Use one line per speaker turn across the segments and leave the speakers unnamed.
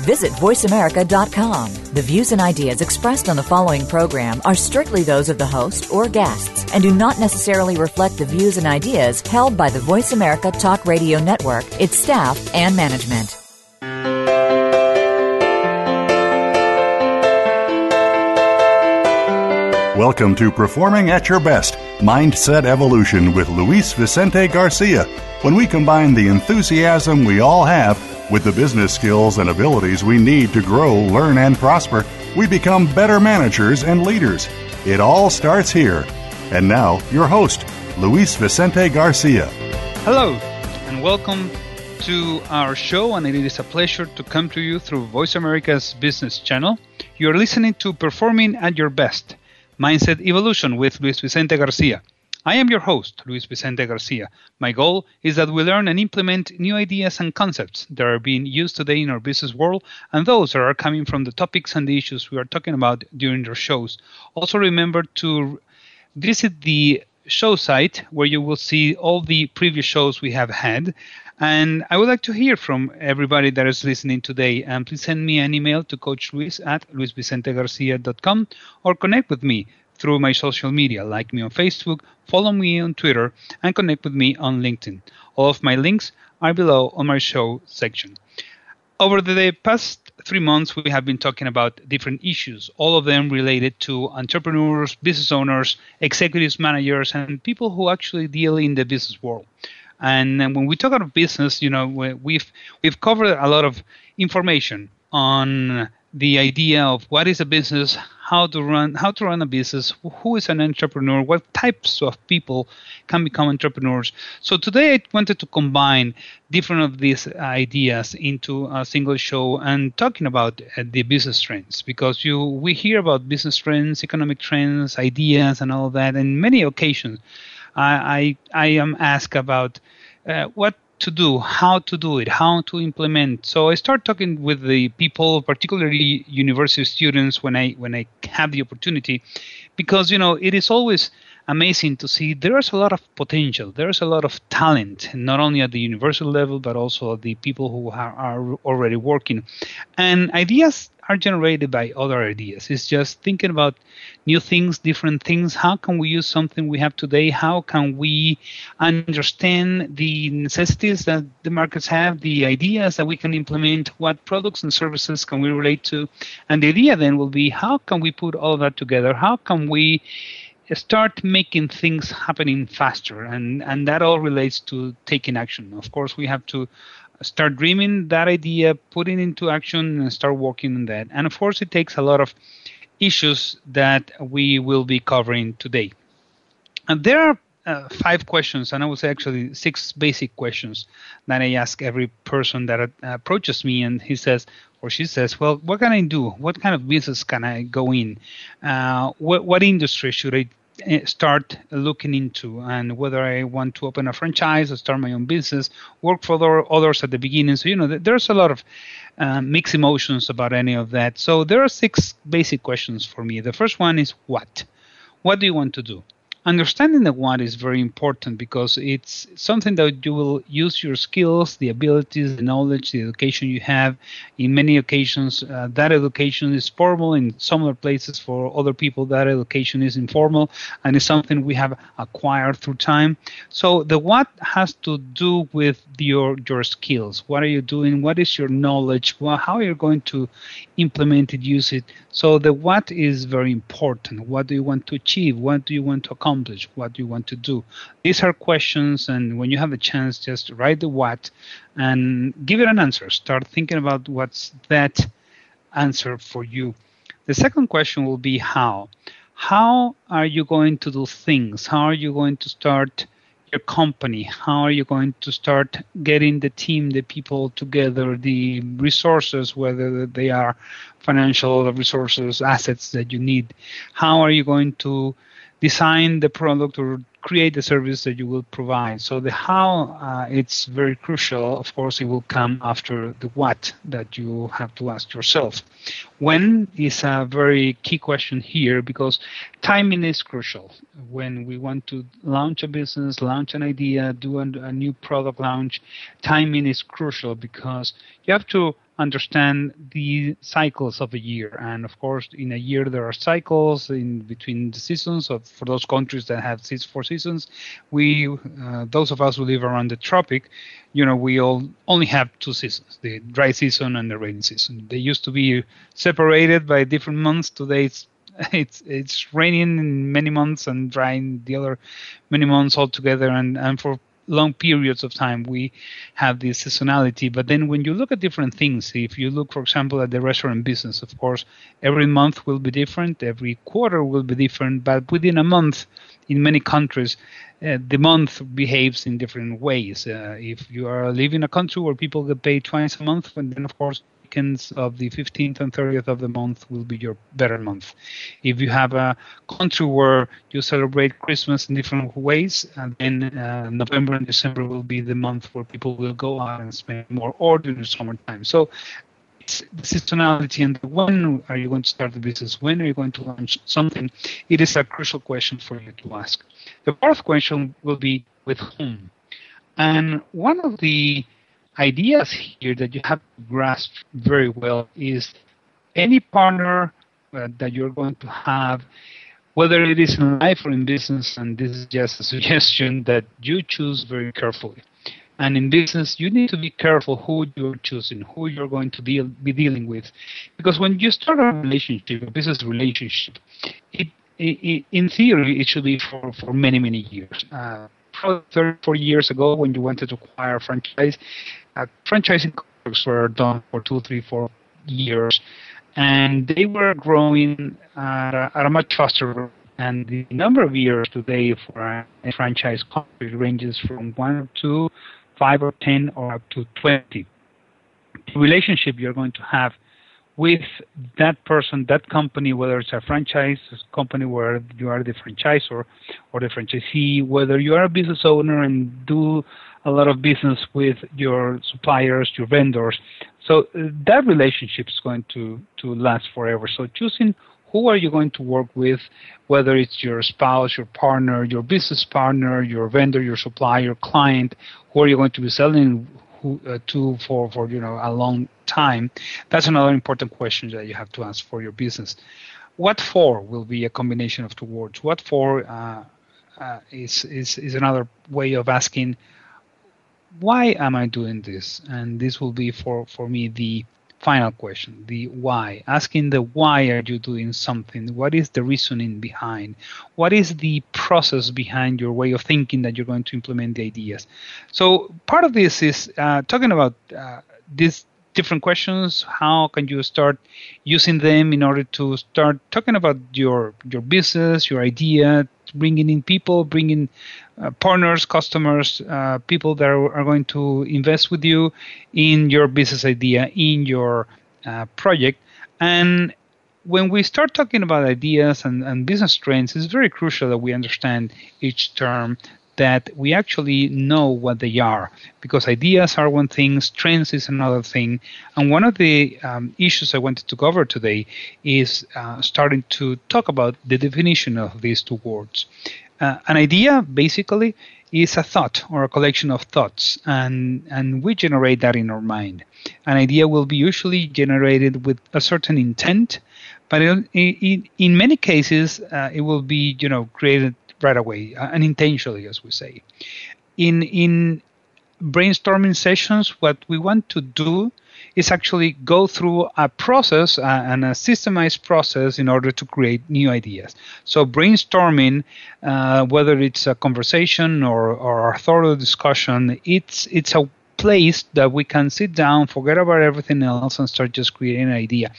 Visit VoiceAmerica.com. The views and ideas expressed on the following program are strictly those of the host or guests and do not necessarily reflect the views and ideas held by the Voice America Talk Radio Network, its staff, and management.
Welcome to Performing at Your Best Mindset Evolution with Luis Vicente Garcia. When we combine the enthusiasm we all have with the business skills and abilities we need to grow, learn, and prosper, we become better managers and leaders. It all starts here. And now, your host, Luis Vicente Garcia.
Hello, and welcome to our show, and it is a pleasure to come to you through Voice America's business channel. You're listening to Performing at Your Best Mindset Evolution with Luis Vicente Garcia. I am your host, Luis Vicente Garcia. My goal is that we learn and implement new ideas and concepts that are being used today in our business world and those that are coming from the topics and the issues we are talking about during our shows. Also, remember to visit the show site where you will see all the previous shows we have had and I would like to hear from everybody that is listening today. And please send me an email to Coach Luis at luisvicentegarcia.com or connect with me through my social media. Like me on Facebook, follow me on Twitter, and connect with me on LinkedIn. All of my links are below on my show section. Over the past three months, we have been talking about different issues, all of them related to entrepreneurs, business owners, executives, managers, and people who actually deal in the business world. And when we talk about business, you know, we've we've covered a lot of information on the idea of what is a business, how to run how to run a business, who is an entrepreneur, what types of people can become entrepreneurs. So today I wanted to combine different of these ideas into a single show and talking about uh, the business trends because you we hear about business trends, economic trends, ideas, and all that in many occasions. I I, I am asked about uh, what to do, how to do it, how to implement. So I start talking with the people, particularly university students, when I when I have the opportunity, because you know it is always amazing to see there's a lot of potential, there's a lot of talent, not only at the university level but also the people who are, are already working, and ideas are generated by other ideas. It's just thinking about new things, different things. How can we use something we have today? How can we understand the necessities that the markets have, the ideas that we can implement, what products and services can we relate to? And the idea then will be how can we put all that together? How can we start making things happening faster and and that all relates to taking action of course we have to start dreaming that idea, put it into action, and start working on that. And of course, it takes a lot of issues that we will be covering today. And there are uh, five questions, and I would say actually six basic questions that I ask every person that uh, approaches me, and he says or she says, "Well, what can I do? What kind of business can I go in? Uh, what, what industry should I start looking into and whether I want to open a franchise or start my own business, work for other, others at the beginning. So, you know, there's a lot of uh, mixed emotions about any of that. So, there are six basic questions for me. The first one is what? What do you want to do? Understanding the what is very important because it's something that you will use your skills, the abilities, the knowledge, the education you have. In many occasions, uh, that education is formal. In some other places, for other people, that education is informal and it's something we have acquired through time. So the what has to do with your your skills. What are you doing? What is your knowledge? Well, how are you going to implement it, use it? So the what is very important. What do you want to achieve? What do you want to accomplish? Accomplish, what you want to do. These are questions, and when you have a chance, just write the what and give it an answer. Start thinking about what's that answer for you. The second question will be how. How are you going to do things? How are you going to start your company? How are you going to start getting the team, the people together, the resources, whether they are financial resources, assets that you need? How are you going to design the product or create the service that you will provide. So the how uh, it's very crucial. Of course, it will come after the what that you have to ask yourself. When is a very key question here because timing is crucial. When we want to launch a business, launch an idea, do a, a new product launch, timing is crucial because you have to understand the cycles of a year. And of course, in a year there are cycles in between the seasons. So for those countries that have four seasons, we uh, those of us who live around the tropic, you know, we all only have two seasons: the dry season and the rainy season. They used to be separated by different months. Today it's it's it's raining in many months and drying the other many months altogether and and for long periods of time we have this seasonality. But then when you look at different things if you look for example at the restaurant business of course every month will be different every quarter will be different but within a month in many countries uh, the month behaves in different ways. Uh, if you are living in a country where people get paid twice a month then of course weekends of the 15th and 30th of the month will be your better month. If you have a country where you celebrate Christmas in different ways, and then uh, November and December will be the month where people will go out and spend more or during summertime. So it's the seasonality and when are you going to start the business? When are you going to launch something? It is a crucial question for you to ask. The fourth question will be with whom? And one of the ideas here that you have to grasp very well is any partner uh, that you're going to have, whether it is in life or in business, and this is just a suggestion that you choose very carefully. And in business, you need to be careful who you're choosing, who you're going to deal, be dealing with. Because when you start a relationship, a business relationship, it, it, in theory, it should be for, for many, many years. Uh, probably 30, 40 years ago, when you wanted to acquire a franchise, uh, franchising contracts were done for two, three, four years, and they were growing at a, at a much faster rate. And the number of years today for a franchise contract ranges from one to five or ten or up to twenty. The relationship you're going to have with that person, that company, whether it's a franchise company where you are the franchisor or the franchisee, whether you are a business owner and do a lot of business with your suppliers, your vendors. So uh, that relationship is going to, to last forever. So choosing who are you going to work with, whether it's your spouse, your partner, your business partner, your vendor, your supplier, client, who are you going to be selling uh, to for, for you know a long time? That's another important question that you have to ask for your business. What for will be a combination of two words. What for uh, uh, is, is is another way of asking why am I doing this? And this will be for, for me the final question the why. Asking the why are you doing something? What is the reasoning behind? What is the process behind your way of thinking that you're going to implement the ideas? So part of this is uh, talking about uh, these different questions how can you start using them in order to start talking about your your business your idea bringing in people bringing uh, partners, customers, uh, people that are, are, going to invest with you in your business idea, in your uh, project. And when we start talking about ideas and, and business trends, it's very crucial that we understand each term that we actually know what they are because ideas are one thing, trends is another thing. And one of the um, issues I wanted to cover today is uh, starting to talk about the definition of these two words. Uh, an idea basically is a thought or a collection of thoughts, and and we generate that in our mind. An idea will be usually generated with a certain intent, but in, in, many cases uh, it will be you know created right away, uh, unintentionally, as we say. In in brainstorming sessions, what we want to do is actually go through a process uh, and a systemized process in order to create new ideas. So brainstorming, uh, whether it's a conversation or, or a thorough discussion, it's it's a place that we can sit down, forget about everything else, and start just creating an idea.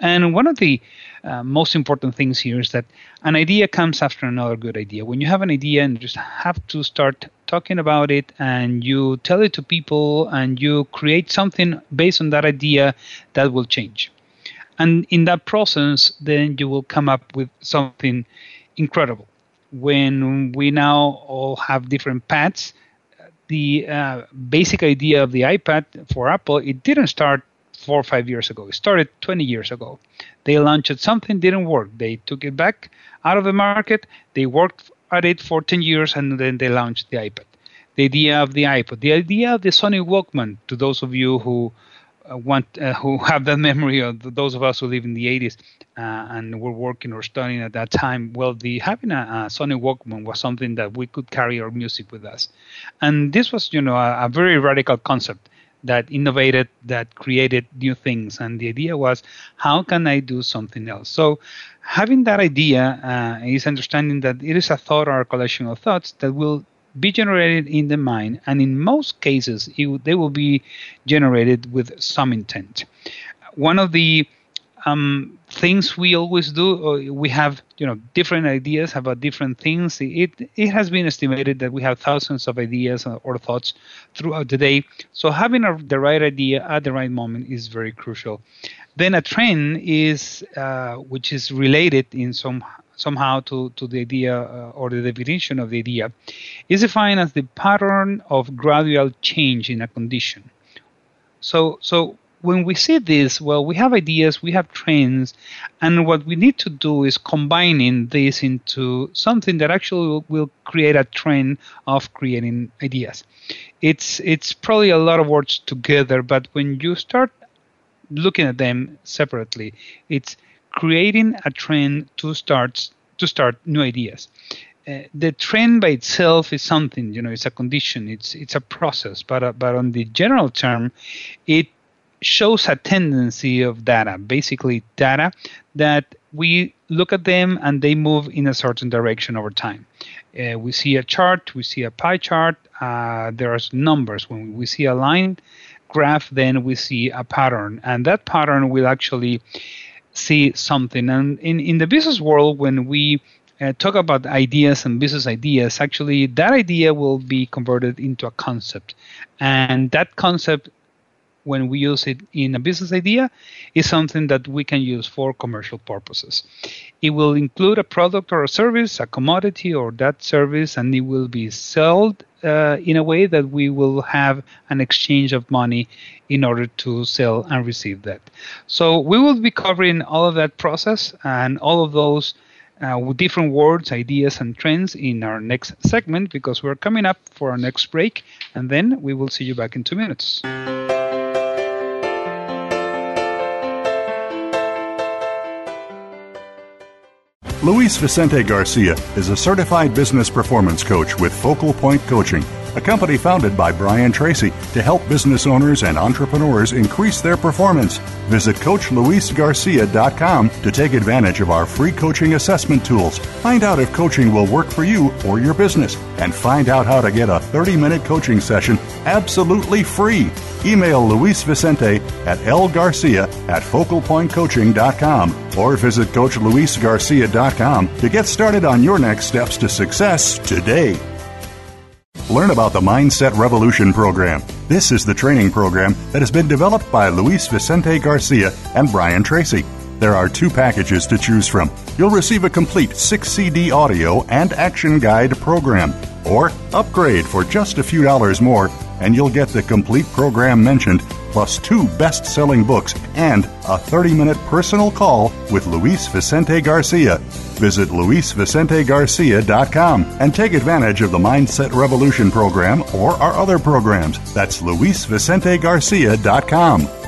And one of the uh, most important things here is that an idea comes after another good idea. When you have an idea and just have to start talking about it and you tell it to people and you create something based on that idea that will change. And in that process, then you will come up with something incredible when we now all have different paths, the uh, basic idea of the iPad for Apple, it didn't start four or five years ago. It started 20 years ago. They launched something, didn't work. They took it back out of the market. They worked at it for 10 years, and then they launched the iPad. The idea of the iPod, the idea of the Sony Walkman, to those of you who uh, want uh, who have that memory or those of us who live in the 80s uh, and were working or studying at that time well the having a, a, sony walkman was something that we could carry our music with us and this was you know a, a very radical concept that innovated that created new things. And the idea was how can i do something else? So having that idea uh, is understanding that it is a thought or a collection of thoughts that will be generated in the mind, and in most cases, it, they will be generated with some intent. One of the um, things we always do, uh, we have you know different ideas about different things. It it has been estimated that we have thousands of ideas or thoughts throughout the day. So having a, the right idea at the right moment is very crucial. Then a trend is uh, which is related in some somehow to, to the idea uh, or the definition of the idea is defined as the pattern of gradual change in a condition. So, so when we see this, well, we have ideas, we have trends, and what we need to do is combining this into something that actually will, will create a trend of creating ideas. It's it's probably a lot of words together, but when you start looking at them separately, it's creating a trend to start to start new ideas. Uh, the trend by itself is something, you know, it's a condition, it's it's a process. But uh, but on the general term, it shows a tendency of data, basically data that we look at them and they move in a certain direction over time. Uh, we see a chart, we see a pie chart. Uh, there are numbers. When we see a line graph, then we see a pattern, and that pattern will actually see something. And in, in the business world, when we uh, talk about ideas and business ideas, actually that idea will be converted into a concept. And that concept, when we use it in a business idea, is something that we can use for commercial purposes. It will include a product or a service, a commodity or that service, and it will be sold uh, in a way that we will have an exchange of money in order to sell and receive that. So we will be covering all of that process and all of those uh, with different words, ideas, and trends in our next segment because we're coming up for our next break, and then we will see you back in two minutes.
Luis Vicente Garcia is a certified business performance coach with Focal Point Coaching, a company founded by Brian Tracy to help business owners and entrepreneurs increase their performance. Visit CoachLuisGarcia.com to take advantage of our free coaching assessment tools. Find out if coaching will work for you or your business, and find out how to get a 30 minute coaching session absolutely free. Email Luis Vicente at lgarcia at focalpointcoaching.com or visit CoachLuisGarcia.com to get started on your next steps to success today. Learn about the Mindset Revolution program. This is the training program that has been developed by Luis Vicente Garcia and Brian Tracy. There are two packages to choose from. You'll receive a complete 6 CD audio and action guide program, or upgrade for just a few dollars more and you'll get the complete program mentioned, plus two best selling books and a 30 minute personal call with Luis Vicente Garcia. Visit luisvicentegarcia.com and take advantage of the Mindset Revolution program or our other programs. That's luisvicentegarcia.com.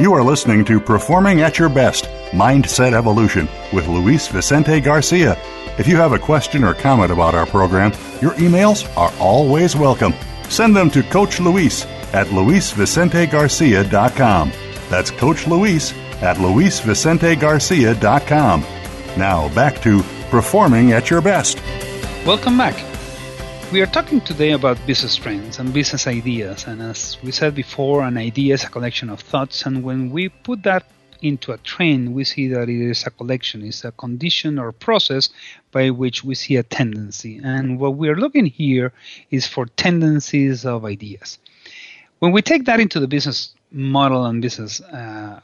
You are listening to Performing at Your Best Mindset Evolution with Luis Vicente Garcia. If you have a question or comment about our program, your emails are always welcome. Send them to Coach Luis at luisvicentegarcia.com. That's Coach Luis at luisvicentegarcia.com. Now back to Performing at Your Best.
Welcome back. We are talking today about business trends and business ideas. And as we said before, an idea is a collection of thoughts. And when we put that into a trend, we see that it is a collection, it's a condition or process by which we see a tendency. And what we are looking here is for tendencies of ideas. When we take that into the business model and business uh,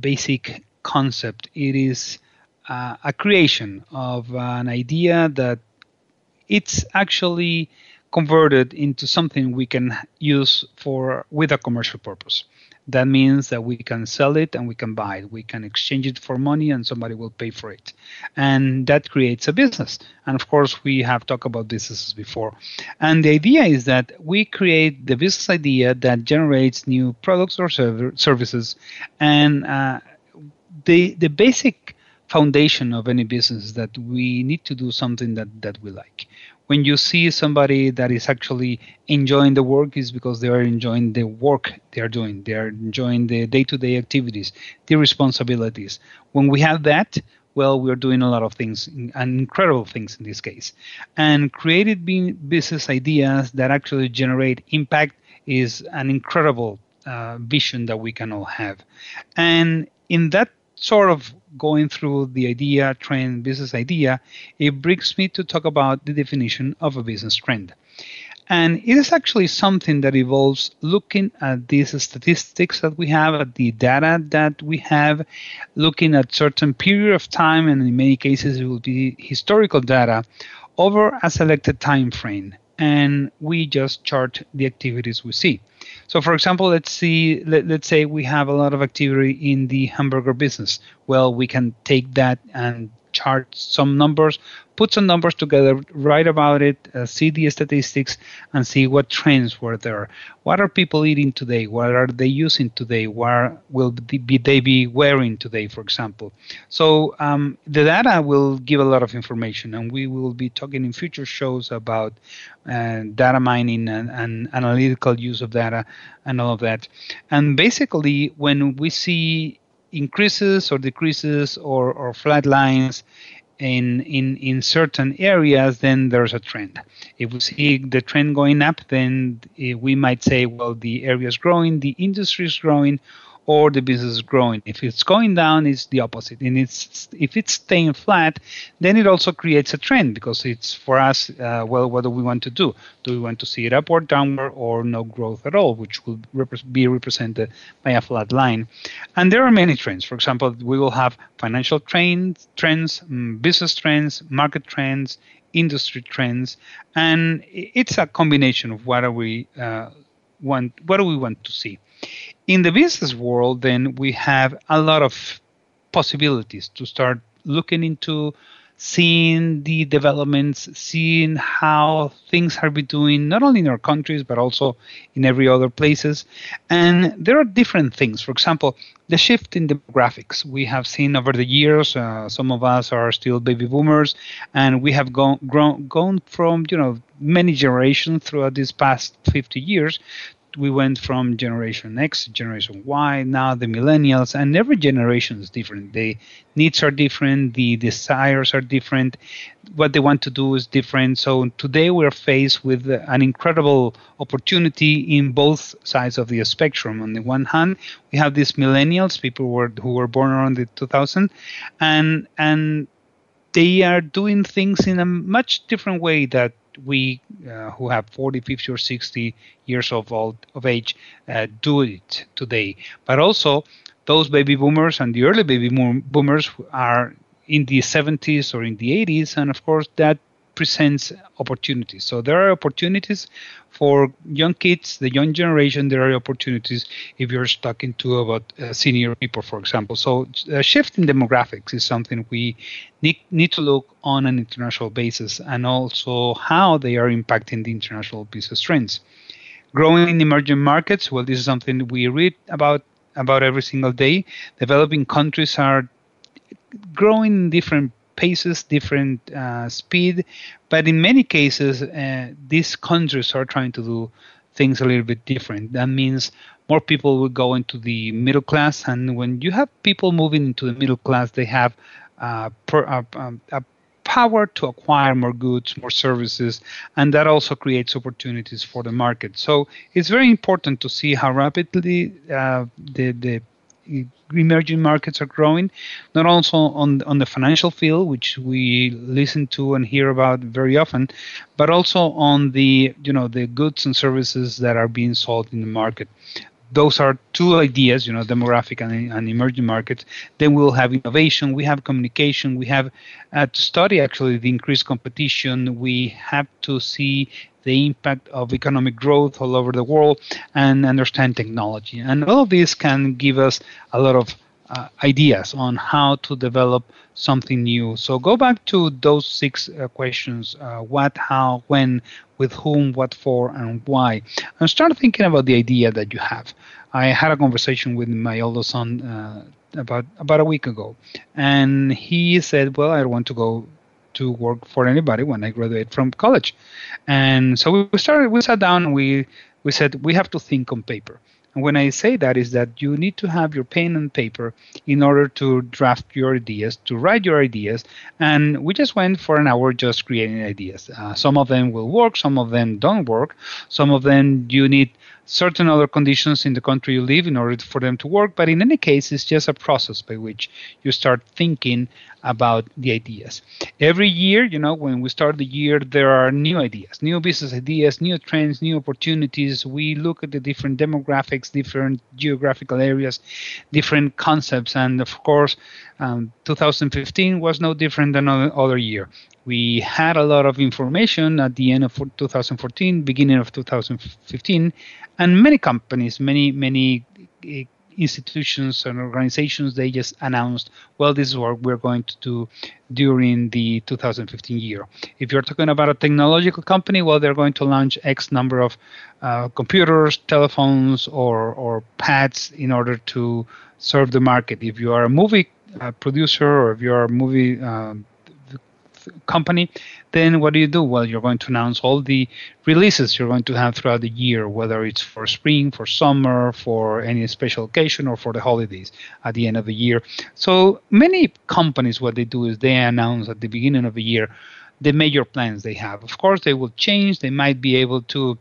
basic concept. It is uh, a creation of an idea that it's actually converted into something we can use for with a commercial purpose. That means that we can sell it and we can buy it. We can exchange it for money and somebody will pay for it. And that creates a business. And of course, we have talked about businesses before. And the idea is that we create the business idea that generates new products or services. And uh, the, the basic foundation of any business that we need to do something that, that we like. When you see somebody that is actually enjoying the work is because they are enjoying the work they are doing. They are enjoying the day-to-day activities the responsibilities. When we have that well we're doing a lot of things and incredible things in this case. And creative business ideas that actually generate impact is an incredible uh, vision that we can all have. And in that sort of going through the idea, trend, business idea, it brings me to talk about the definition of a business trend. And it is actually something that involves looking at these statistics that we have, at the data that we have, looking at certain period of time, and in many cases it will be historical data over a selected time frame. And we just chart the activities we see. So, for example, let's see, let, let's say we have a lot of activity in the hamburger business. Well, we can take that and chart some numbers, put some numbers together, write about it, uh, see the statistics, and see what trends were there. What are people eating today? What are they using today? What will they be wearing today, for example? So um, the data will give a lot of information, and we will be talking in future shows about uh, data mining and, and analytical use of data and all of that. And basically, when we see increases or decreases or, or flat lines in, in, in certain areas, then there's a trend. If we see the trend going up, then eh, we might say, well, the area is growing, the industry is growing, or the business is growing. If it's going down, it's the opposite. And it's if it's staying flat, then it also creates a trend because it's for us. Uh, well, what do we want to do? Do we want to see it upward, downward, or no growth at all, which will rep- be represented by a flat line? And there are many trends. For example, we will have financial trends, trends, mm, business trends, market trends, industry trends, and it's a combination of what are we uh, want, what do we want to see. In the business world, then we have a lot of possibilities to start looking into seeing the developments, seeing how things are be doing, not only in our countries but also in every other places. And there are different things. For example, the shift in demographics we have seen over the years. Uh, some of us are still baby boomers, and we have gone grown, gone from you know many generations throughout these past 50 years we went from generation X, generation Y, now the millennials, and every generation is different. The needs are different, the desires are different, what they want to do is different. So today we're faced with an incredible opportunity in both sides of the spectrum. On the one hand, we have these millennials, people who were, who were born around the 2000, and and they are doing things in a much different way that we uh, who have 40, 50, or 60 years of old of age uh, do it today. But also, those baby boomers and the early baby boomers are in the 70s or in the 80s, and of course that presents opportunities. So there are opportunities for young kids, the young generation. There are opportunities if you're stuck into about uh, senior people, for example. So a shift in demographics is something we need, need to look on an international basis, and also how they are impacting the international business trends. Growing in emerging markets. Well, this is something we read about about every single day. Developing countries are growing in different paces, different uh, speed, but in many cases, uh, these countries are trying to do things a little bit different. That means more people will go into the middle class, and when you have people moving into the middle class, they have uh, per, uh, um, a power to acquire more goods, more services, and that also creates opportunities for the market. So it's very important to see how rapidly uh, the the emerging markets are growing, not also on on the financial field, which we listen to and hear about very often, but also on the you know the goods and services that are being sold in the market. Those are two ideas, you know, demographic and, and, emerging markets. Then we'll have innovation, we have communication, we have uh, to study actually the increased competition. We have to see the impact of economic growth all over the world and understand technology. And all of this can give us a lot of uh, ideas on how to develop something new. So go back to those six uh, questions uh, what, how, when, with whom, what for, and why. And start thinking about the idea that you have. I had a conversation with my older son uh, about about a week ago, and he said, "Well, I want to go to work for anybody when I graduate from college." And so we started. We sat down. And we we said we have to think on paper. And when I say that is that you need to have your pen and paper in order to draft your ideas, to write your ideas. And we just went for an hour just creating ideas. Uh, some of them will work, some of them don't work. Some of them you need certain other conditions in the country you live in order for them to work. But in any case, it's just a process by which you start thinking about the ideas. Every year, you know, when we start the year, there are new ideas, new business ideas, new trends, new opportunities. We look at the different demographics, different geographical areas, different concepts. And of course, um, 2015 was no different than other year. We had a lot of information at the end of 2014, beginning of 2015, and many companies, many many eh, institutions and organizations they just announced well this is what we're going to do during the 2015 year. If you're talking about a technological company well they're going to launch x number of uh, computers telephones or or pads in order to serve the market. If you are a movie uh, producer or if you're a movie um, company, then what do you do? Well, you're going to announce all the releases you're going to have throughout the year, whether it's for spring, for summer, for any special occasion, or for the holidays at the end of the year. So many companies, what they do is they announce at the beginning of the year the major plans they have. Of course, they will change. They might be able to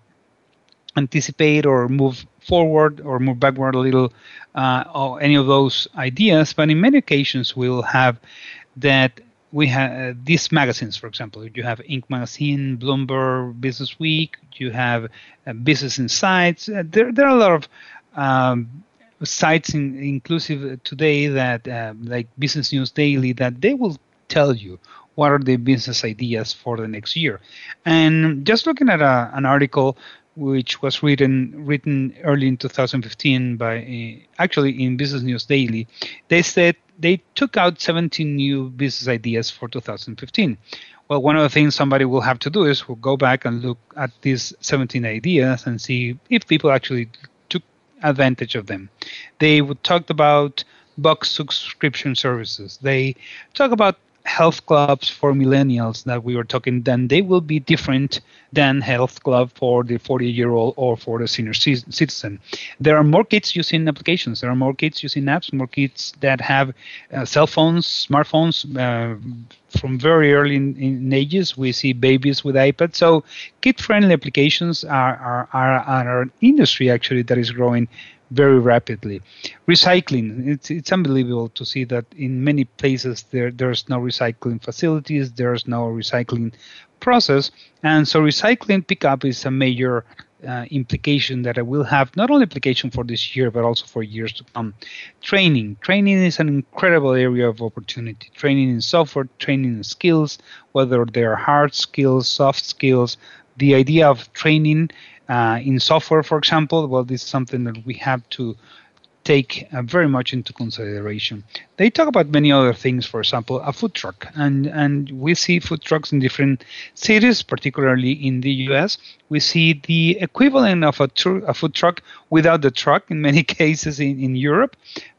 anticipate or move forward or move backward a little uh, or any of those ideas but in many occasions we'll have that we have uh, these magazines, for example. You have Inc. Magazine, Bloomberg Business Week. You have uh, Business Insights. Uh, there, there are a lot of um, sites, in, inclusive today, that uh, like Business News Daily, that they will tell you what are the business ideas for the next year. And just looking at a, an article which was written written early in 2015 by uh, actually in Business News Daily, they said they took out 17 new business ideas for 2015. Well, one of the things somebody will have to do is will go back and look at these 17 ideas and see if people actually took advantage of them. They would talk about box subscription services. They talk about health clubs for millennials that we were talking, then they will be different than health club for the 40 year old or for the senior citizen. There are more kids using applications. There are more kids using apps. More kids that have uh, cell phones, smartphones. Uh, from very early in, in, ages, we see babies with iPads. So, kid-friendly applications are, are, are, are an industry actually that is growing very rapidly. Recycling, it's, it's unbelievable to see that in many places there there's no recycling facilities, there's no recycling process, and so recycling pickup is a major uh, implication that it will have not only implication for this year but also for years to come. Training, training is an incredible area of opportunity. Training in software, training in skills, whether they are hard skills, soft skills. The idea of training uh, in software, for example, well, this is something that we have to take uh, very much into consideration. They talk about many other things, for example, a food truck, and and we see food trucks in different cities, particularly in the U.S. We see the equivalent of a, tr- a food truck without the truck in many cases in, in Europe,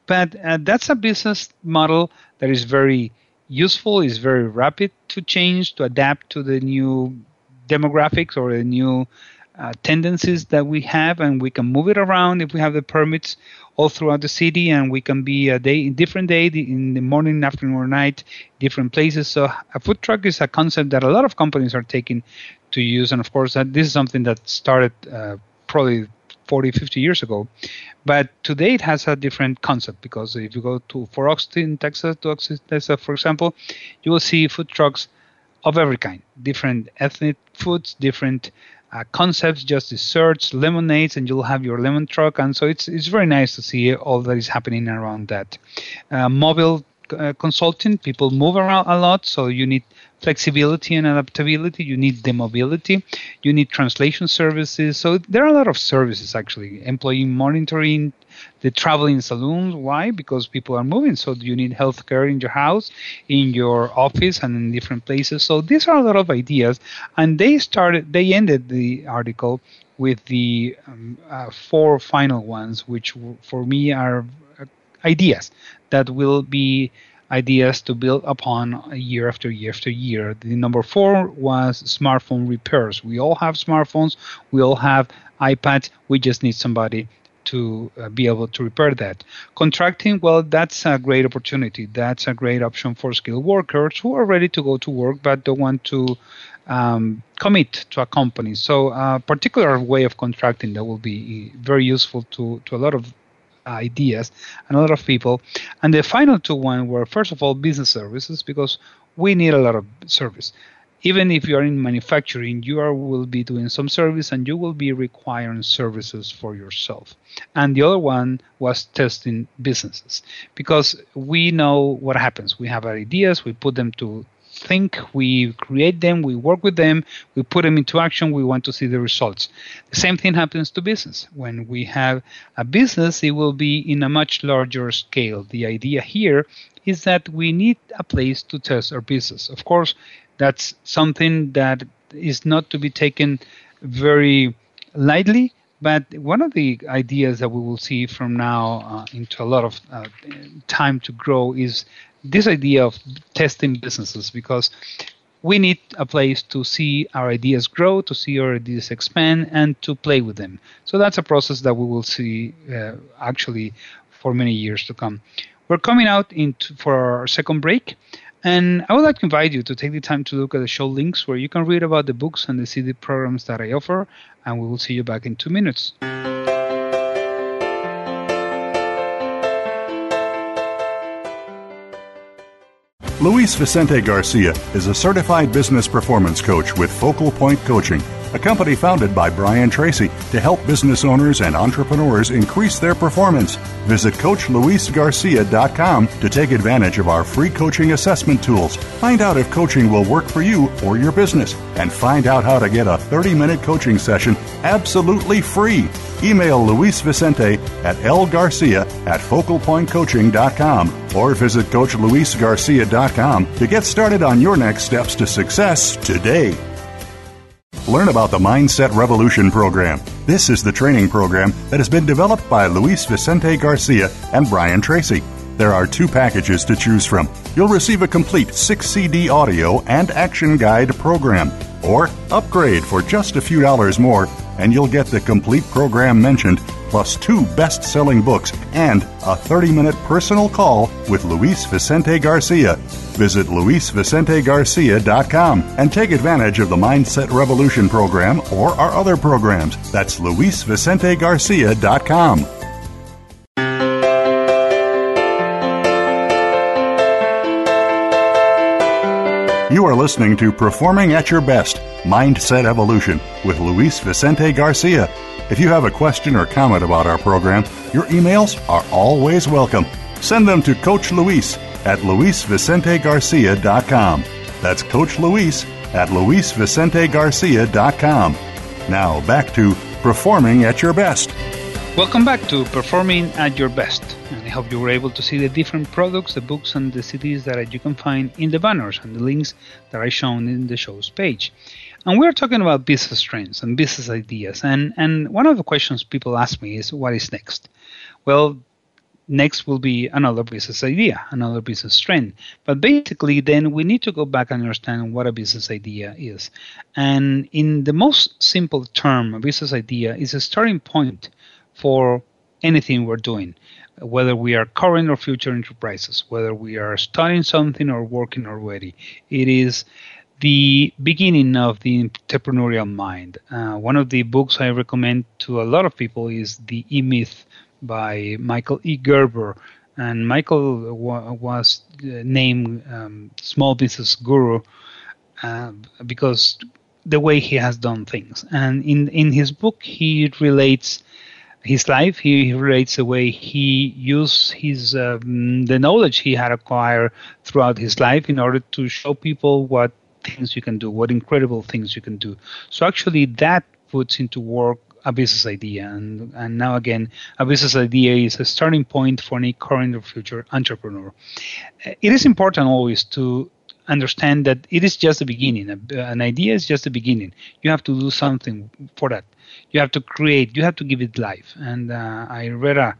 but uh, that's a business model that is very useful, is very rapid to change, to adapt to the new demographics or the new uh, tendencies that we have, and we can move it around if we have the permits all throughout the city, and we can be a day different day in the morning, afternoon, or night, different places. So a food truck is a concept that a lot of companies are taking to use, and of course, this is something that started uh, probably 40, 50 years ago. But today it has a different concept because if you go to for Austin, Texas, to Austin, Texas, for example, you will see food trucks of every kind, different ethnic foods, different uh, concepts, just desserts, lemonades, and you'll have your lemon truck. And so it's it's very nice to see all that is happening around that. Uh, mobile uh, consulting, people move around a lot, so you need flexibility and adaptability. You need the mobility. You need translation services. So there are a lot of services actually. Employee monitoring, the traveling saloons. Why? Because people are moving. So you need healthcare in your house, in your office, and in different places. So these are a lot of ideas. And they started. They ended the article with the um, uh, four final ones, which for me are uh, ideas that will be ideas to build upon year after year after year. The number four was smartphone repairs. We all have smartphones, we all have iPads, we just need somebody to uh, be able to repair that. Contracting, well, that's a great opportunity. That's a great option for skilled workers who are ready to go to work but don't want to um, commit to a company. So, a particular way of contracting that will be very useful to, to a lot of ideas and a lot of people. And the final two one were first of all business services because we need a lot of service. Even if you are in manufacturing, you are, will be doing some service and you will be requiring services for yourself. And the other one was testing businesses because we know what happens. We have ideas, we put them to think, we create them, we work with them, we put them into action, we want to see the results. The same thing happens to business. When we have a business, it will be in a much larger scale. The idea here is that we need a place to test our business. Of course, that's something that is not to be taken very lightly. But one of the ideas that we will see from now uh, into a lot of uh, time to grow is this idea of testing businesses because we need a place to see our ideas grow, to see our ideas expand, and to play with them. So that's a process that we will see uh, actually for many years to come. We're coming out into for our second break, and I would like to invite you to take the time to look at the show links where you can read about the books and the CD programs that I offer, and we will see you back in two minutes.
Luis Vicente Garcia is a certified business performance coach with Focal Point Coaching, a company founded by Brian Tracy to help business owners and entrepreneurs increase their performance. Visit CoachLuisGarcia.com to take advantage of our free coaching assessment tools. Find out if coaching will work for you or your business, and find out how to get a 30 minute coaching session absolutely free. Email Luis Vicente at lgarcia at focalpointcoaching.com or visit CoachLuisGarcia.com to get started on your next steps to success today. Learn about the Mindset Revolution program. This is the training program that has been developed by Luis Vicente Garcia and Brian Tracy. There are two packages to choose from. You'll receive a complete 6 CD audio and action guide program, or upgrade for just a few dollars more and you'll get the complete program mentioned, plus two best selling books and a 30 minute personal call with Luis Vicente Garcia. Visit luisvicentegarcia.com and take advantage of the Mindset Revolution program or our other programs. That's luisvicentegarcia.com. You are listening to Performing at Your Best Mindset Evolution with Luis Vicente Garcia. If you have a question or comment about our program, your emails are always welcome. Send them to Coach Luis at luisvicentegarcia.com. That's Coach Luis at luisvicentegarcia.com. Now back to Performing at Your Best.
Welcome back to Performing at Your Best. And I hope you were able to see the different products, the books, and the CDs that you can find in the banners and the links that are shown in the show's page. And we're talking about business trends and business ideas. And, and one of the questions people ask me is, what is next? Well, next will be another business idea, another business trend. But basically, then we need to go back and understand what a business idea is. And in the most simple term, a business idea is a starting point for anything we're doing, whether we are current or future enterprises, whether we are studying something or working already. It is the beginning of the entrepreneurial mind. Uh, one of the books I recommend to a lot of people is The E Myth by Michael E. Gerber. And Michael wa- was named um, Small Business Guru uh, because the way he has done things. And in in his book, he relates his life. He relates the way he used his um, the knowledge he had acquired throughout his life in order to show people what things you can do, what incredible things you can do. So actually, that puts into work a business idea. And, and now again, a business idea is a starting point for any current or future entrepreneur. It is important always to understand that it is just the beginning. An idea is just the beginning. You have to do something for that. You have to create. You have to give it life. And uh, I read a,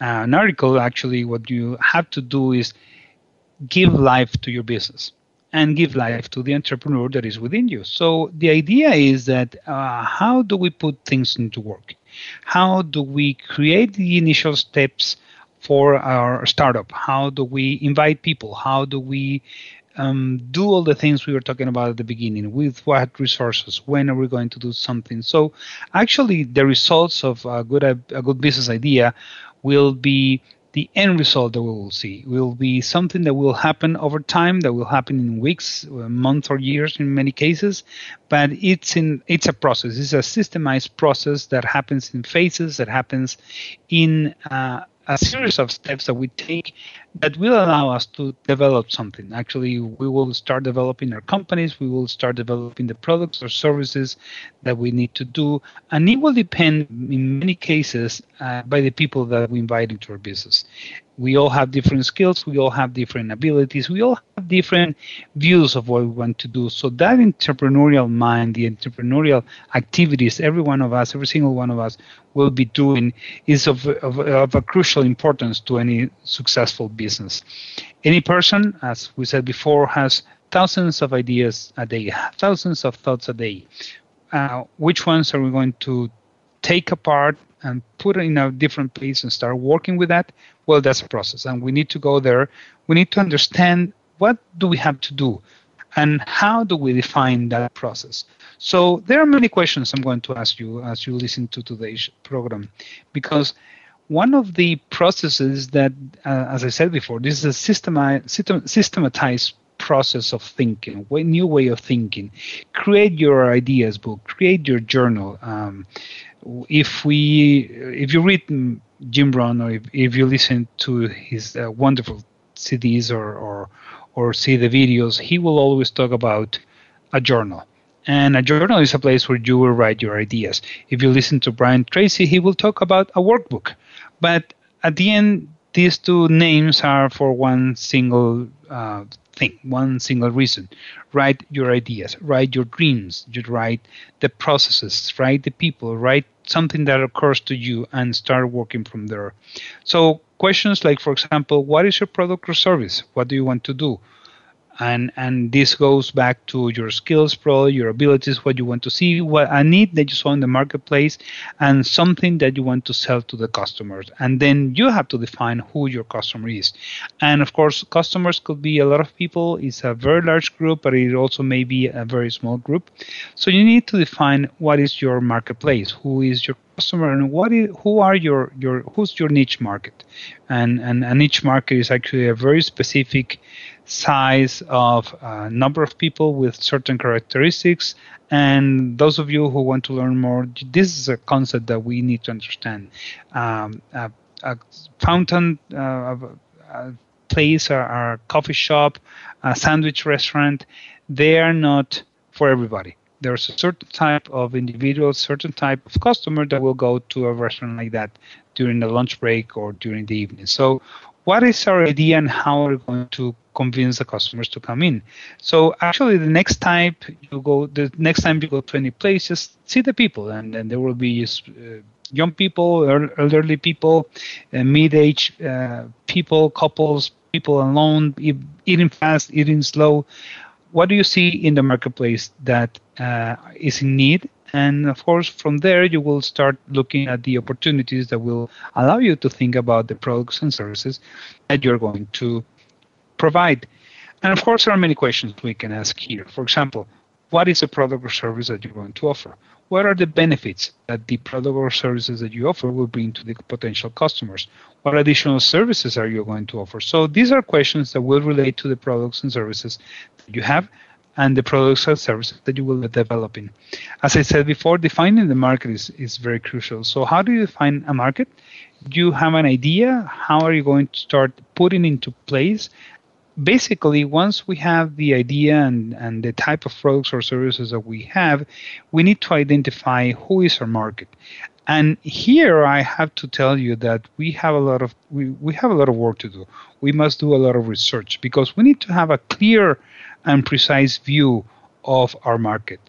an article. Actually, what you have to do is give life to your business and give life to the entrepreneur that is within you. So the idea is that uh, how do we put things into work? How do we create the initial steps for our startup? How do we invite people? How do we um, do all the things we were talking about at the beginning? With what resources? When are we going to do something? So actually, the results of a good a good business idea will be the end result that we will see. Will be something that will happen over time that will happen in weeks months or years in many cases but it's in it's a process. It's a systemized process that happens in phases that happens in uh, a series of steps that we take that will allow us to develop something. Actually, we will start developing our companies, we will start developing the products or services that we need to do, and it will depend in many cases uh, by the people that we invite into our business we all have different skills, we all have different abilities, we all have different views of what we want to do. So that entrepreneurial mind, the entrepreneurial activities, every one of us, every single one of us will be doing is of, of, of a crucial importance to any successful business. Any person, as we said before, has thousands of ideas a day, thousands of thoughts a day. Uh, which ones are we going to take apart and put in a different place and start working with that, well, that's a process. And we need to go there. We need to understand what do we have to do and how do we define that process. So there are many questions I'm going to ask you as you listen to today's program, because one of the processes that, uh, as I said before, this is a systematized process of thinking, a new way of thinking. Create your ideas book, create your journal. Um, if we if you read Jim Rohn or if, if you listen to his uh, wonderful CDs or, or or see the videos, he will always talk about a journal. And a journal is a place where you will write your ideas. If you listen to Brian Tracy, he will talk about a workbook. But at the end, these two names are for one single uh, thing, one single reason. Write your ideas, write your dreams, you write the processes, write the people, write something that occurs to you and start working from there. So questions like, for example, what is your product or service? What do you want to do? And and this goes back to your skills probably your abilities what you want to see what a need that you saw in the marketplace and something that you want to sell to the customers. And then you have to define who your customer is. And of course customers could be a lot of people. It's a very large group but it also may be a very small group. So you need to define what is your marketplace who is your customer and what is, who are your your who's your niche market. And and a niche market is actually a very specific size of a number of people with certain characteristics. And those of you who want to learn more, this is a concept that we need to understand. Um, a, a, fountain, uh, a place, or a coffee shop, a sandwich restaurant, they are not for everybody. There's a certain type of individual, certain type of customer that will go to a restaurant like that during the lunch break or during the evening. So, what is our idea and how are we going to convince the customers to come in. So actually, the next time you go, the next time you go to any place, just see the people, and, and there will be uh, young people, elderly people, uh, mid-age uh, people, couples, people alone, eating fast, eating slow. What do you see in the marketplace that uh, is in need? And of course, from there, you will start looking at the opportunities that will allow you to think about the products and services that you're going to provide. And of course, there are many questions we can ask here. For example, what is the product or service that you're going to offer? What are the benefits that the product or services that you offer will bring to the potential customers? What additional services are you going to offer? So these are questions that will relate to the products and services that you have and the products and services that you will be developing. As I said before, defining the market is, is very crucial. So, how do you define a market? You have an idea? How are you going to start putting into place? Basically, once we have the idea and, and the type of products or services that we have, we need to identify who is our market. And here I have to tell you that we have a lot of we, we have a lot of work to do. We must do a lot of research because we need to have a clear and precise view of our market.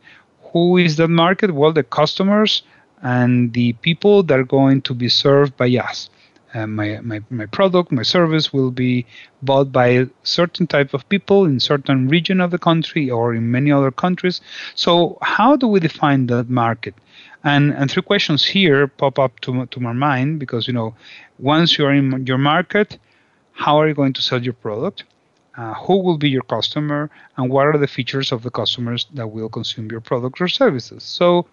Who is the market? Well, the customers and the people that are going to be served by us. Uh, my, my, my product, my service will be bought by a certain type of people in certain region of the country or in many other countries. So how do we define that market? And, and three questions here pop up to, to my mind because, you know, once you're in your market, how are you going to sell your product? Uh, who will be your customer? And what are the features of the customers that will consume your product or services? So,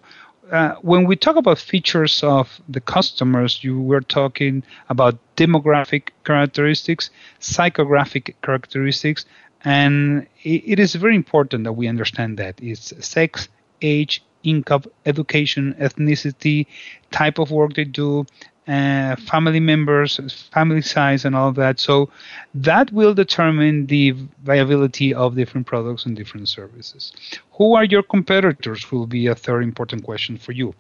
uh, when we talk about features of the customers, you were talking about demographic characteristics, psychographic characteristics, and it is very important that we understand that it's sex, age, income, education, ethnicity, type of work they do, uh, family members, family size, and all that. So that will determine the viability of different products and different services. Who are your competitors? Will be a third important question for you.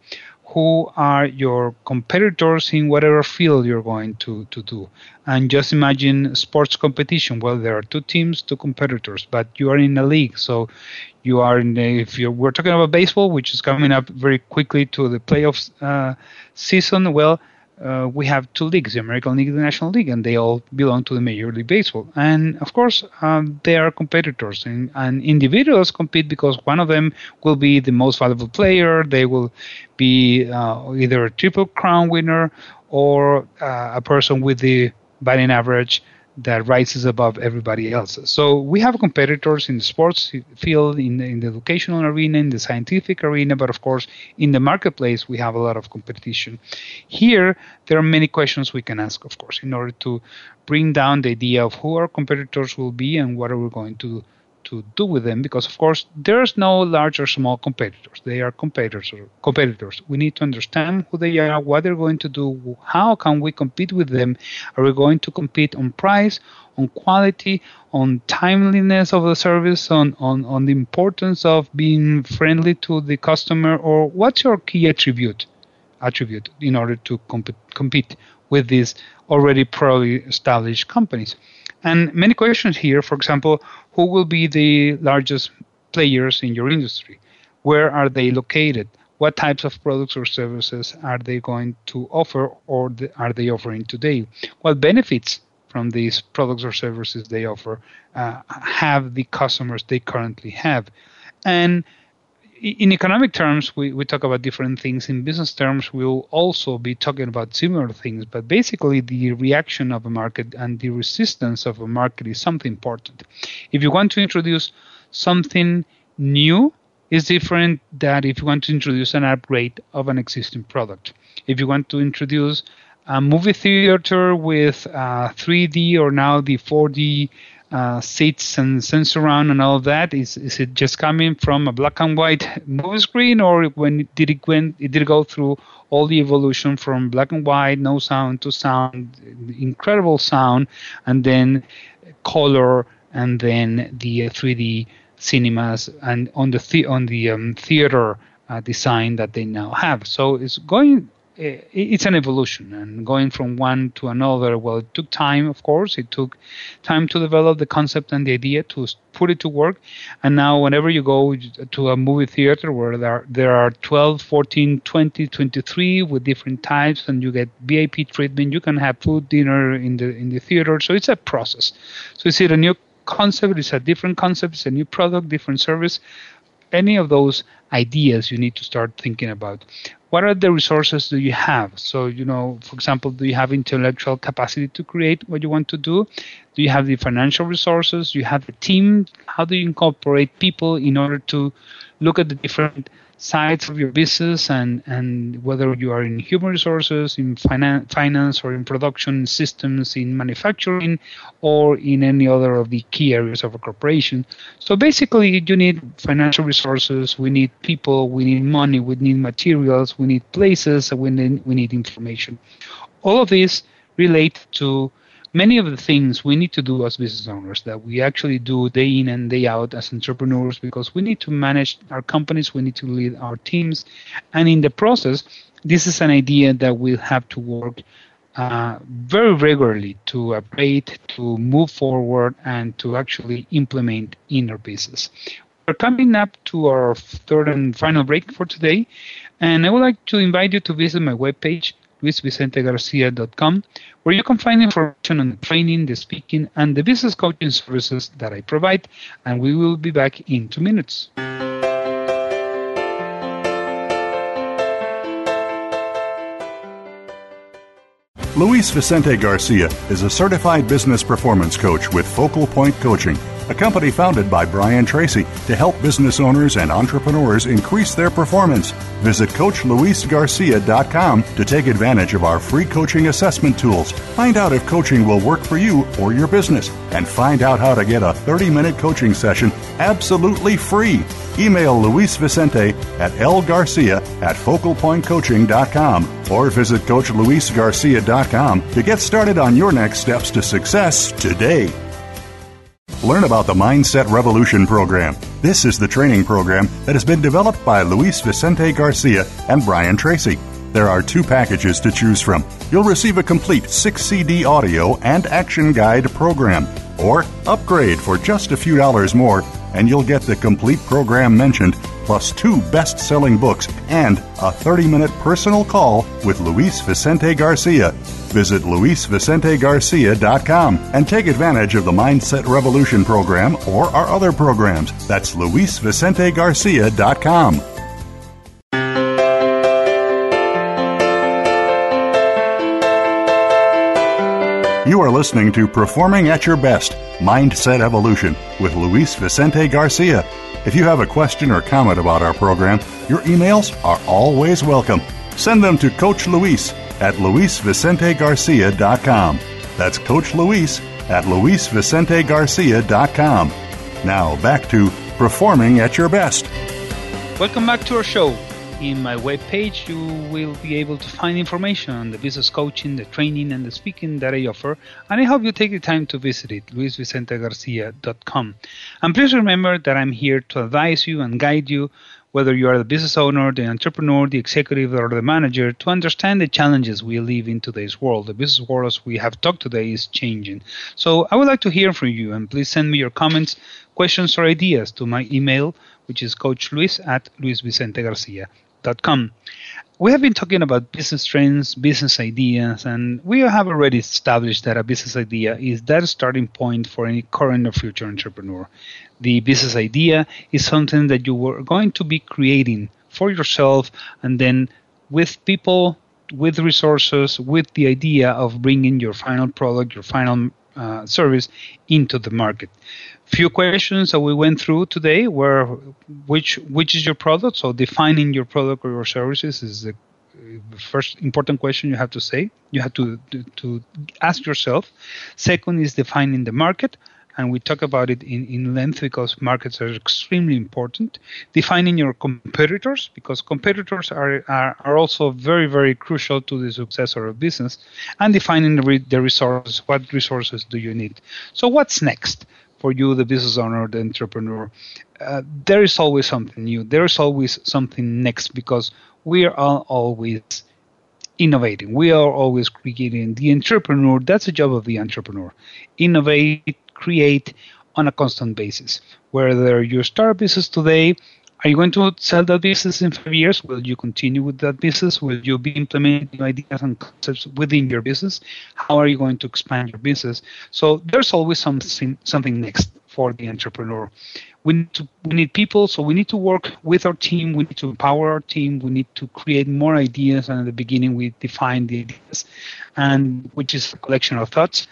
Who are your competitors in whatever field you're going to, to do? And just imagine sports competition. Well, there are two teams, two competitors, but you are in a league, so you are in. A, if you we're talking about baseball, which is coming up very quickly to the playoffs uh, season, well uh, we have two leagues, the American League and the National League, and they all belong to the Major League Baseball. And of course, um, they are competitors, and, and, individuals compete because one of them will be the most valuable player. They will be uh, either a triple crown winner or uh, a person with the batting average that rises above everybody else. So we have competitors in the sports field, in the, in the educational arena, in the scientific arena, but of course in the marketplace we have a lot of competition. Here there are many questions we can ask, of course, in order to bring down the idea of who our competitors will be and what are we going to to do with them because of course there's no large or small competitors. They are competitors competitors. We need to understand who they are what they're going to do how can we compete with them? Are we going to compete on price on quality on timeliness of the service on, on, on the importance of being friendly to the customer or what's your key attribute attribute in order to comp- compete with these already probably established companies? And many questions here, for example, who will be the largest players in your industry? Where are they located? What types of products or services are they going to offer or are they offering today? What benefits from these products or services they offer uh, have the customers they currently have? And in economic terms, we, we talk about different things. In business terms, we'll also be talking about similar things. But basically, the reaction of a market and the resistance of a market is something important. If you want to introduce something new, is different than if you want to introduce an upgrade of an existing product. If you want to introduce a movie theater with uh, 3D or now the 4D uh, seats and Sensurround and all of that? Is is it just coming from a black and white movie screen, or when did it went it did it go through all the evolution from black and white, no sound to sound, incredible sound, and then color, and then the 3D cinemas and on the, the on the um, theater uh, design that they now have. So it's going Uh, it's an evolution and going from one to another well it took time of course. It took time to develop the concept and the idea to put it to work. And now whenever you go to a movie theater where there are, there are 12 14 20 23 with different types and you get vip treatment you can have food dinner in the in the theater. So it's a process. So is it a new concept it's a different concept it's a new product different service. Any of those ideas you need to start thinking about what are the resources do you have so you know for example do you have intellectual capacity to create what you want to do Do you have the financial resources? Do you have the team? How do you incorporate people in order to look at the different sides of your business and, and whether you are in human resources, in finan- finance, or in production systems, in manufacturing, or in any other of the key areas of a corporation. So basically, you need financial resources, we need people, we need money, we need materials, we need places, we need, we need information. All of these relate to many of the things we need to do as business owners that we actually do day in and day out as entrepreneurs because we need to manage our companies, we need to lead our teams, and in the process, this is an idea that we'll have to work uh, very regularly to upgrade, to move forward, and to actually implement in our business. We're coming up to our third and final break for today, and I would like to invite you to visit my webpage, luisvicentegarcia.com, where you can find information on the training, the speaking, and the business coaching services that I provide. And we will be back in two minutes.
Luis Vicente Garcia is a certified business performance coach with Focal Point Coaching a company founded by Brian Tracy to help business owners and entrepreneurs increase their performance. Visit CoachLuisGarcia.com to take advantage of our free coaching assessment tools. Find out if coaching will work for you or your business, and find out how to get a 30 minute coaching session absolutely free. Email Luis Vicente at lgarcia at focalpointcoaching.com or visit CoachLuisGarcia.com to get started on your next steps to success today. Learn about the Mindset Revolution program. This is the training program that has been developed by Luis Vicente Garcia and Brian Tracy. There are two packages to choose from. You'll receive a complete 6 CD audio and action guide program, or upgrade for just a few dollars more, and you'll get the complete program mentioned plus two best selling books and a 30 minute personal call with Luis Vicente Garcia. Visit luisvicentegarcia.com and take advantage of the Mindset Revolution program or our other programs. That's luisvicentegarcia.com. You are listening to Performing at Your Best Mindset Evolution with Luis Vicente Garcia. If you have a question or comment about our program, your emails are always welcome. Send them to Coach Luis at luisvicentegarcia.com. That's Coach Luis at luisvicentegarcia.com. Now back to performing at your best.
Welcome back to our show. In my webpage, you will be able to find information on the business coaching, the training, and the speaking that I offer, and I hope you take the time to visit it, luisvicentegarcia.com. And please remember that I'm here to advise you and guide you, whether you are the business owner, the entrepreneur, the executive, or the manager, to understand the challenges we live in today's world. The business world, as we have talked today, is changing. So I would like to hear from you, and please send me your comments, questions, or ideas to my email, which is coachluis at luisvicentegarcia.com we have been talking about business trends, business ideas, and we have already established that a business idea is that starting point for any current or future entrepreneur. The business idea is something that you were going to be creating for yourself and then with people, with resources, with the idea of bringing your final product, your final uh, service into the market. Few questions that we went through today were which which is your product? So defining your product or your services is the first important question you have to say you have to, to, to ask yourself. Second is defining the market and we talk about it in, in length because markets are extremely important. Defining your competitors, because competitors are, are, are also very, very crucial to the success of a business, and defining the, re, the resources. What resources do you need? So, what's next? for you, the business owner, the entrepreneur, uh, there is always something new. There is always something next because we are always innovating. We are always creating. The entrepreneur, that's the job of the entrepreneur. Innovate, create on a constant basis. Whether you start a business today are you going to sell that business in five years? Will you continue with that business? Will you be implementing ideas and concepts within your business? How are you going to expand your business? So there's always something something next for the entrepreneur. We need to we need people, so we need to work with our team. We need to empower our team. We need to create more ideas. And at the beginning, we define the ideas, and which is a collection of thoughts.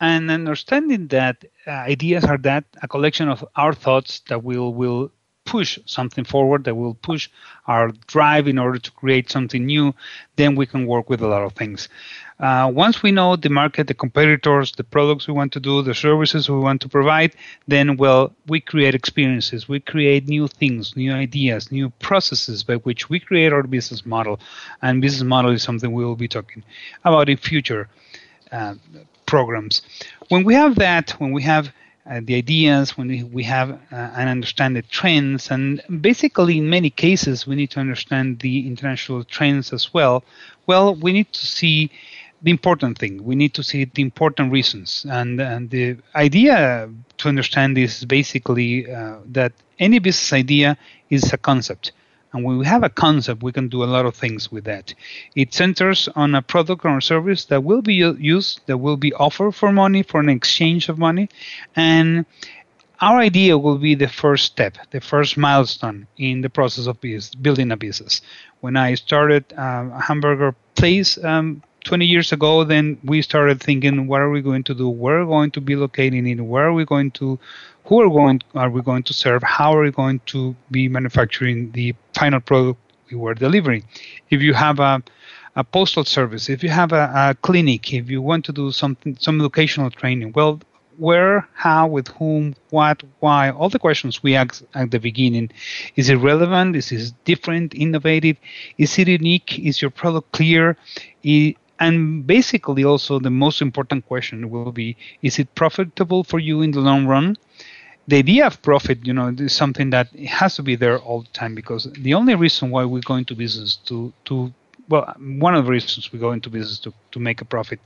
And understanding that uh, ideas are that a collection of our thoughts that will will push something forward, that will push our drive in order to create something new, then we can work with a lot of things. Uh, once we know the market, the competitors, the products we want to do, the services we want to provide, then, well, we create experiences, we create new things, new ideas, new processes by which we create our business model. And business model is something we will be talking about in future uh, programs. When we have that, when we have uh, the ideas, when we, we have uh, and understand the trends, and basically in many cases we need to understand the international trends as well. Well, we need to see the important thing. We need to see the important reasons, and, and the idea to understand this is basically uh, that any business idea is a concept. And when we have a concept, we can do a lot of things with that. It centers on a product or a service that will be used, that will be offered for money, for an exchange of money. And our idea will be the first step, the first milestone in the process of building a business. When I started uh, a hamburger place um, 20 years ago, then we started thinking, what are we going to do? Where are we going to be locating it? Where are we going to, who are going are we going to serve? How are we going to be manufacturing the final product we were delivering? If you have a a postal service, if you have a, a clinic, if you want to do something, some educational training, well, where, how, with whom, what, why, all the questions we ask at the beginning. Is it relevant? Is it different, innovative? Is it unique? Is your product clear? And basically also the most important question will be is it profitable for you in the long run? The idea of profit you know is something that has to be there all the time because the only reason why we go into business to to well one of the reasons we go into business to, to make a profit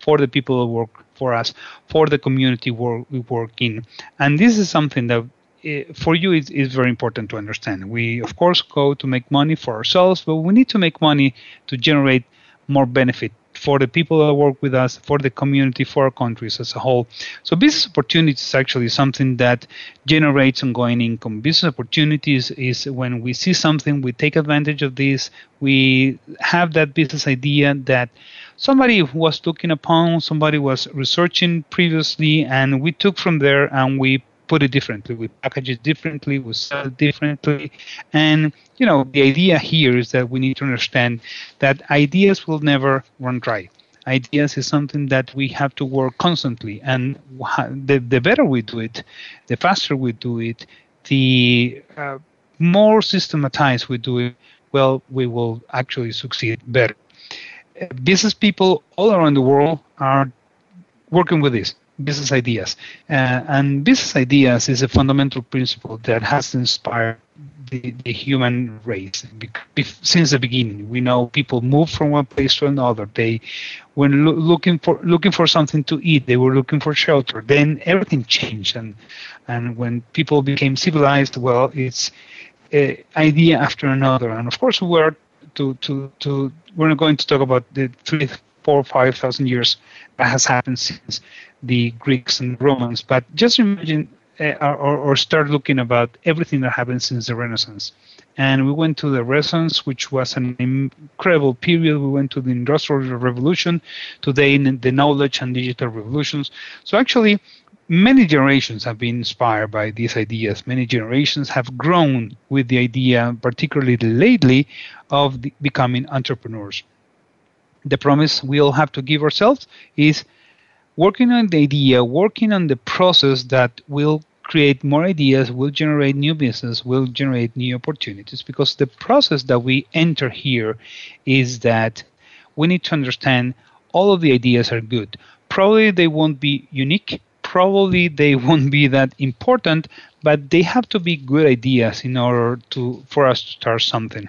for the people who work for us for the community we work in. And this is something that eh, for you it's, it's very important to understand. We of course go to make money for ourselves but we need to make money to generate more benefit for the people that work with us, for the community, for our countries as a whole. So business opportunities is actually something that generates ongoing income. Business opportunities is when we see something, we take advantage of this, we have that business idea that somebody was looking upon, somebody was researching previously, and we took from there and we put it differently. We package it differently. We sell it differently. And, you know, the idea here is that we need to understand that ideas will never run dry. Ideas is something that we have to work constantly. And the, the better we do it, the faster we do it, the uh, more systematized we do it, well, we will actually succeed better. Business people all around the world are working with this business ideas. Uh, and business ideas is a fundamental principle that has inspired the, the human race since the beginning. We know people move from one place to another. They, when lo- looking for looking for something to eat, they were looking for shelter. Then everything changed, and and when people became civilized, well, it's uh, idea after another. And of course, we are to to to we're not going to talk about the three, four, or five thousand years that has happened since the Greeks and Romans, but just imagine uh, or, or, start looking about everything that happened since the Renaissance. And we went to the Renaissance, which was an incredible period. We went to the Industrial Revolution, today the knowledge and digital revolutions. So actually, many generations have been inspired by these ideas. Many generations have grown with the idea, particularly lately, of the, becoming entrepreneurs. The promise we all have to give ourselves is working on the idea, working on the process that will create more ideas, will generate new business, will generate new opportunities. Because the process that we enter here is that we need to understand all of the ideas are good. Probably they won't be unique, probably they won't be that important, but they have to be good ideas in order to for us to start something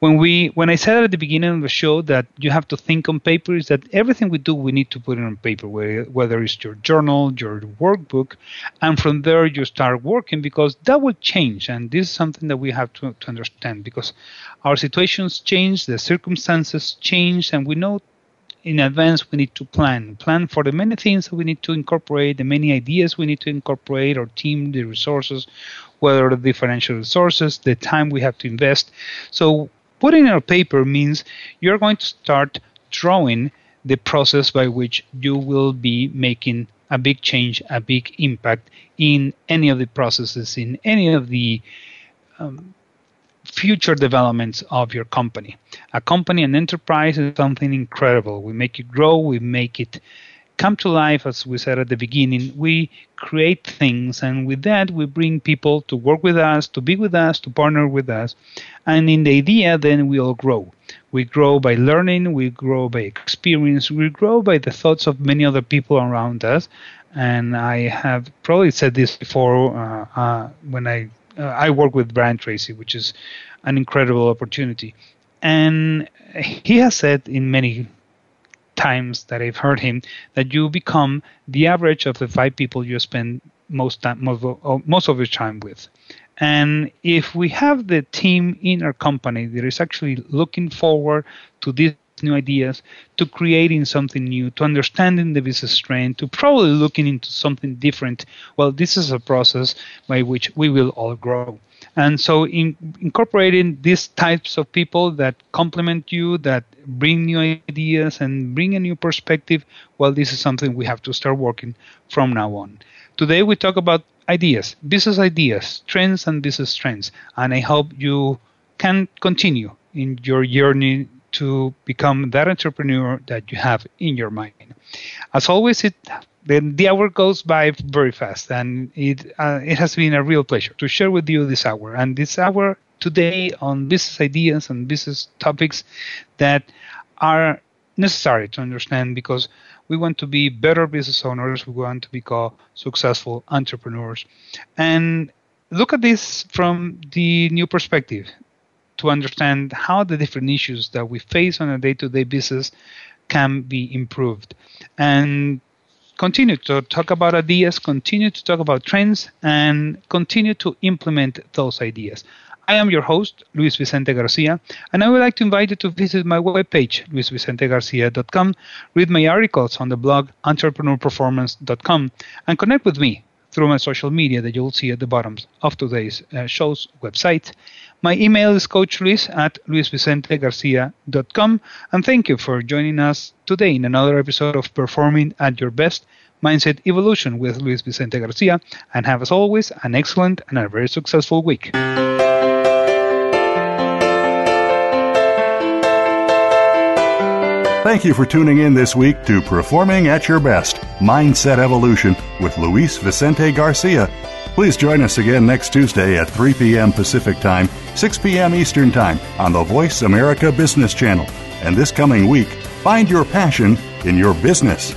when we when I said at the beginning of the show that you have to think on paper is that everything we do we need to put it on paper whether it's your journal your workbook and from there you start working because that will change and this is something that we have to, to understand because our situations change the circumstances change and we know in advance we need to plan plan for the many things that we need to incorporate the many ideas we need to incorporate our team the resources whether the financial resources the time we have to invest. So putting it on paper means you're going to start drawing the process by which you will be making a big change, a big impact in any of the processes, in any of the um, future developments of your company. A company, an enterprise is something incredible. We make it grow, we make it come to life, as we said at the beginning. We create things, and with that, we bring people to work with us, to be with us, to partner with us. And in the idea, then we all grow. We grow by learning, we grow by experience, we grow by the thoughts of many other people around us. And I have probably said this before uh, uh, when I uh, I work with Brian Tracy, which is an incredible opportunity. And he has said in many times that I've heard him that you become the average of the five people you spend most time, most, oh, most of your time with. And if we have the team in our company that is actually looking forward to these new ideas, to creating something new, to understanding the business trend, to probably looking into something different, well, this is a process by which we will all grow. And so, in, incorporating these types of people that complement you, that bring new ideas and bring a new perspective, well, this is something we have to start working from now on. Today, we talk about ideas, business ideas, trends, and business trends. And I hope you can continue in your journey to become that entrepreneur that you have in your mind. As always, it then the hour goes by very fast, and it uh, it has been a real pleasure to share with you this hour. And this hour today on business ideas and business topics that are necessary to understand because we want to be better business owners, we want to become successful entrepreneurs, and look at this from the new perspective to understand how the different issues that we face on a day-to-day business can be improved. And continue to talk about ideas, continue to talk about trends, and continue to implement those ideas. I am your host, Luis Vicente Garcia, and I would like to invite you to visit my webpage, luisvicentegarcia.com, read my articles on the blog entrepreneurperformance.com, and connect with me through my social media that you'll see at the bottom of today's uh, show's website. My email is coachluis at luisvicentegarcia.com. And thank you for joining us today in another episode of Performing at Your Best Mindset Evolution with Luis Vicente Garcia. And have, as always, an excellent and a very successful week.
Thank you for tuning in this week to Performing at Your Best Mindset Evolution with Luis Vicente Garcia Please join us again next Tuesday at 3 p.m. Pacific Time, 6 p.m. Eastern Time on the Voice America Business Channel. And this coming week, find your passion in your business.